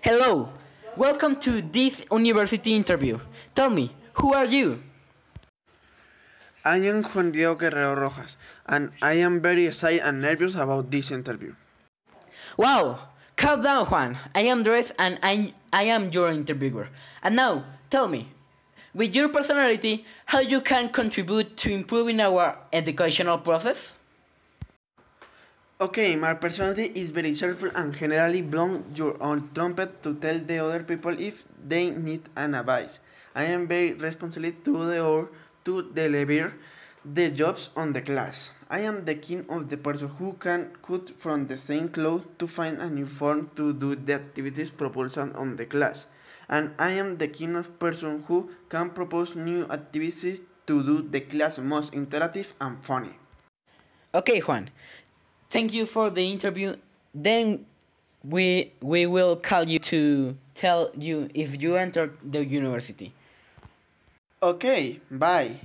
Hello, welcome to this university interview. Tell me, who are you? I am Juan Diego Guerrero Rojas, and I am very excited and nervous about this interview. Wow, calm down, Juan. I am Dres and I, I am your interviewer. And now, tell me, with your personality, how you can contribute to improving our educational process? Okay, my personality is very cheerful and generally blow your own trumpet to tell the other people if they need an advice. I am very responsible to the or to deliver the jobs on the class. I am the king of the person who can cut from the same cloth to find a new form to do the activities proposed on the class. And I am the king of person who can propose new activities to do the class most interactive and funny. Okay, Juan. Thank you for the interview. Then we we will call you to tell you if you entered the university. Okay, bye.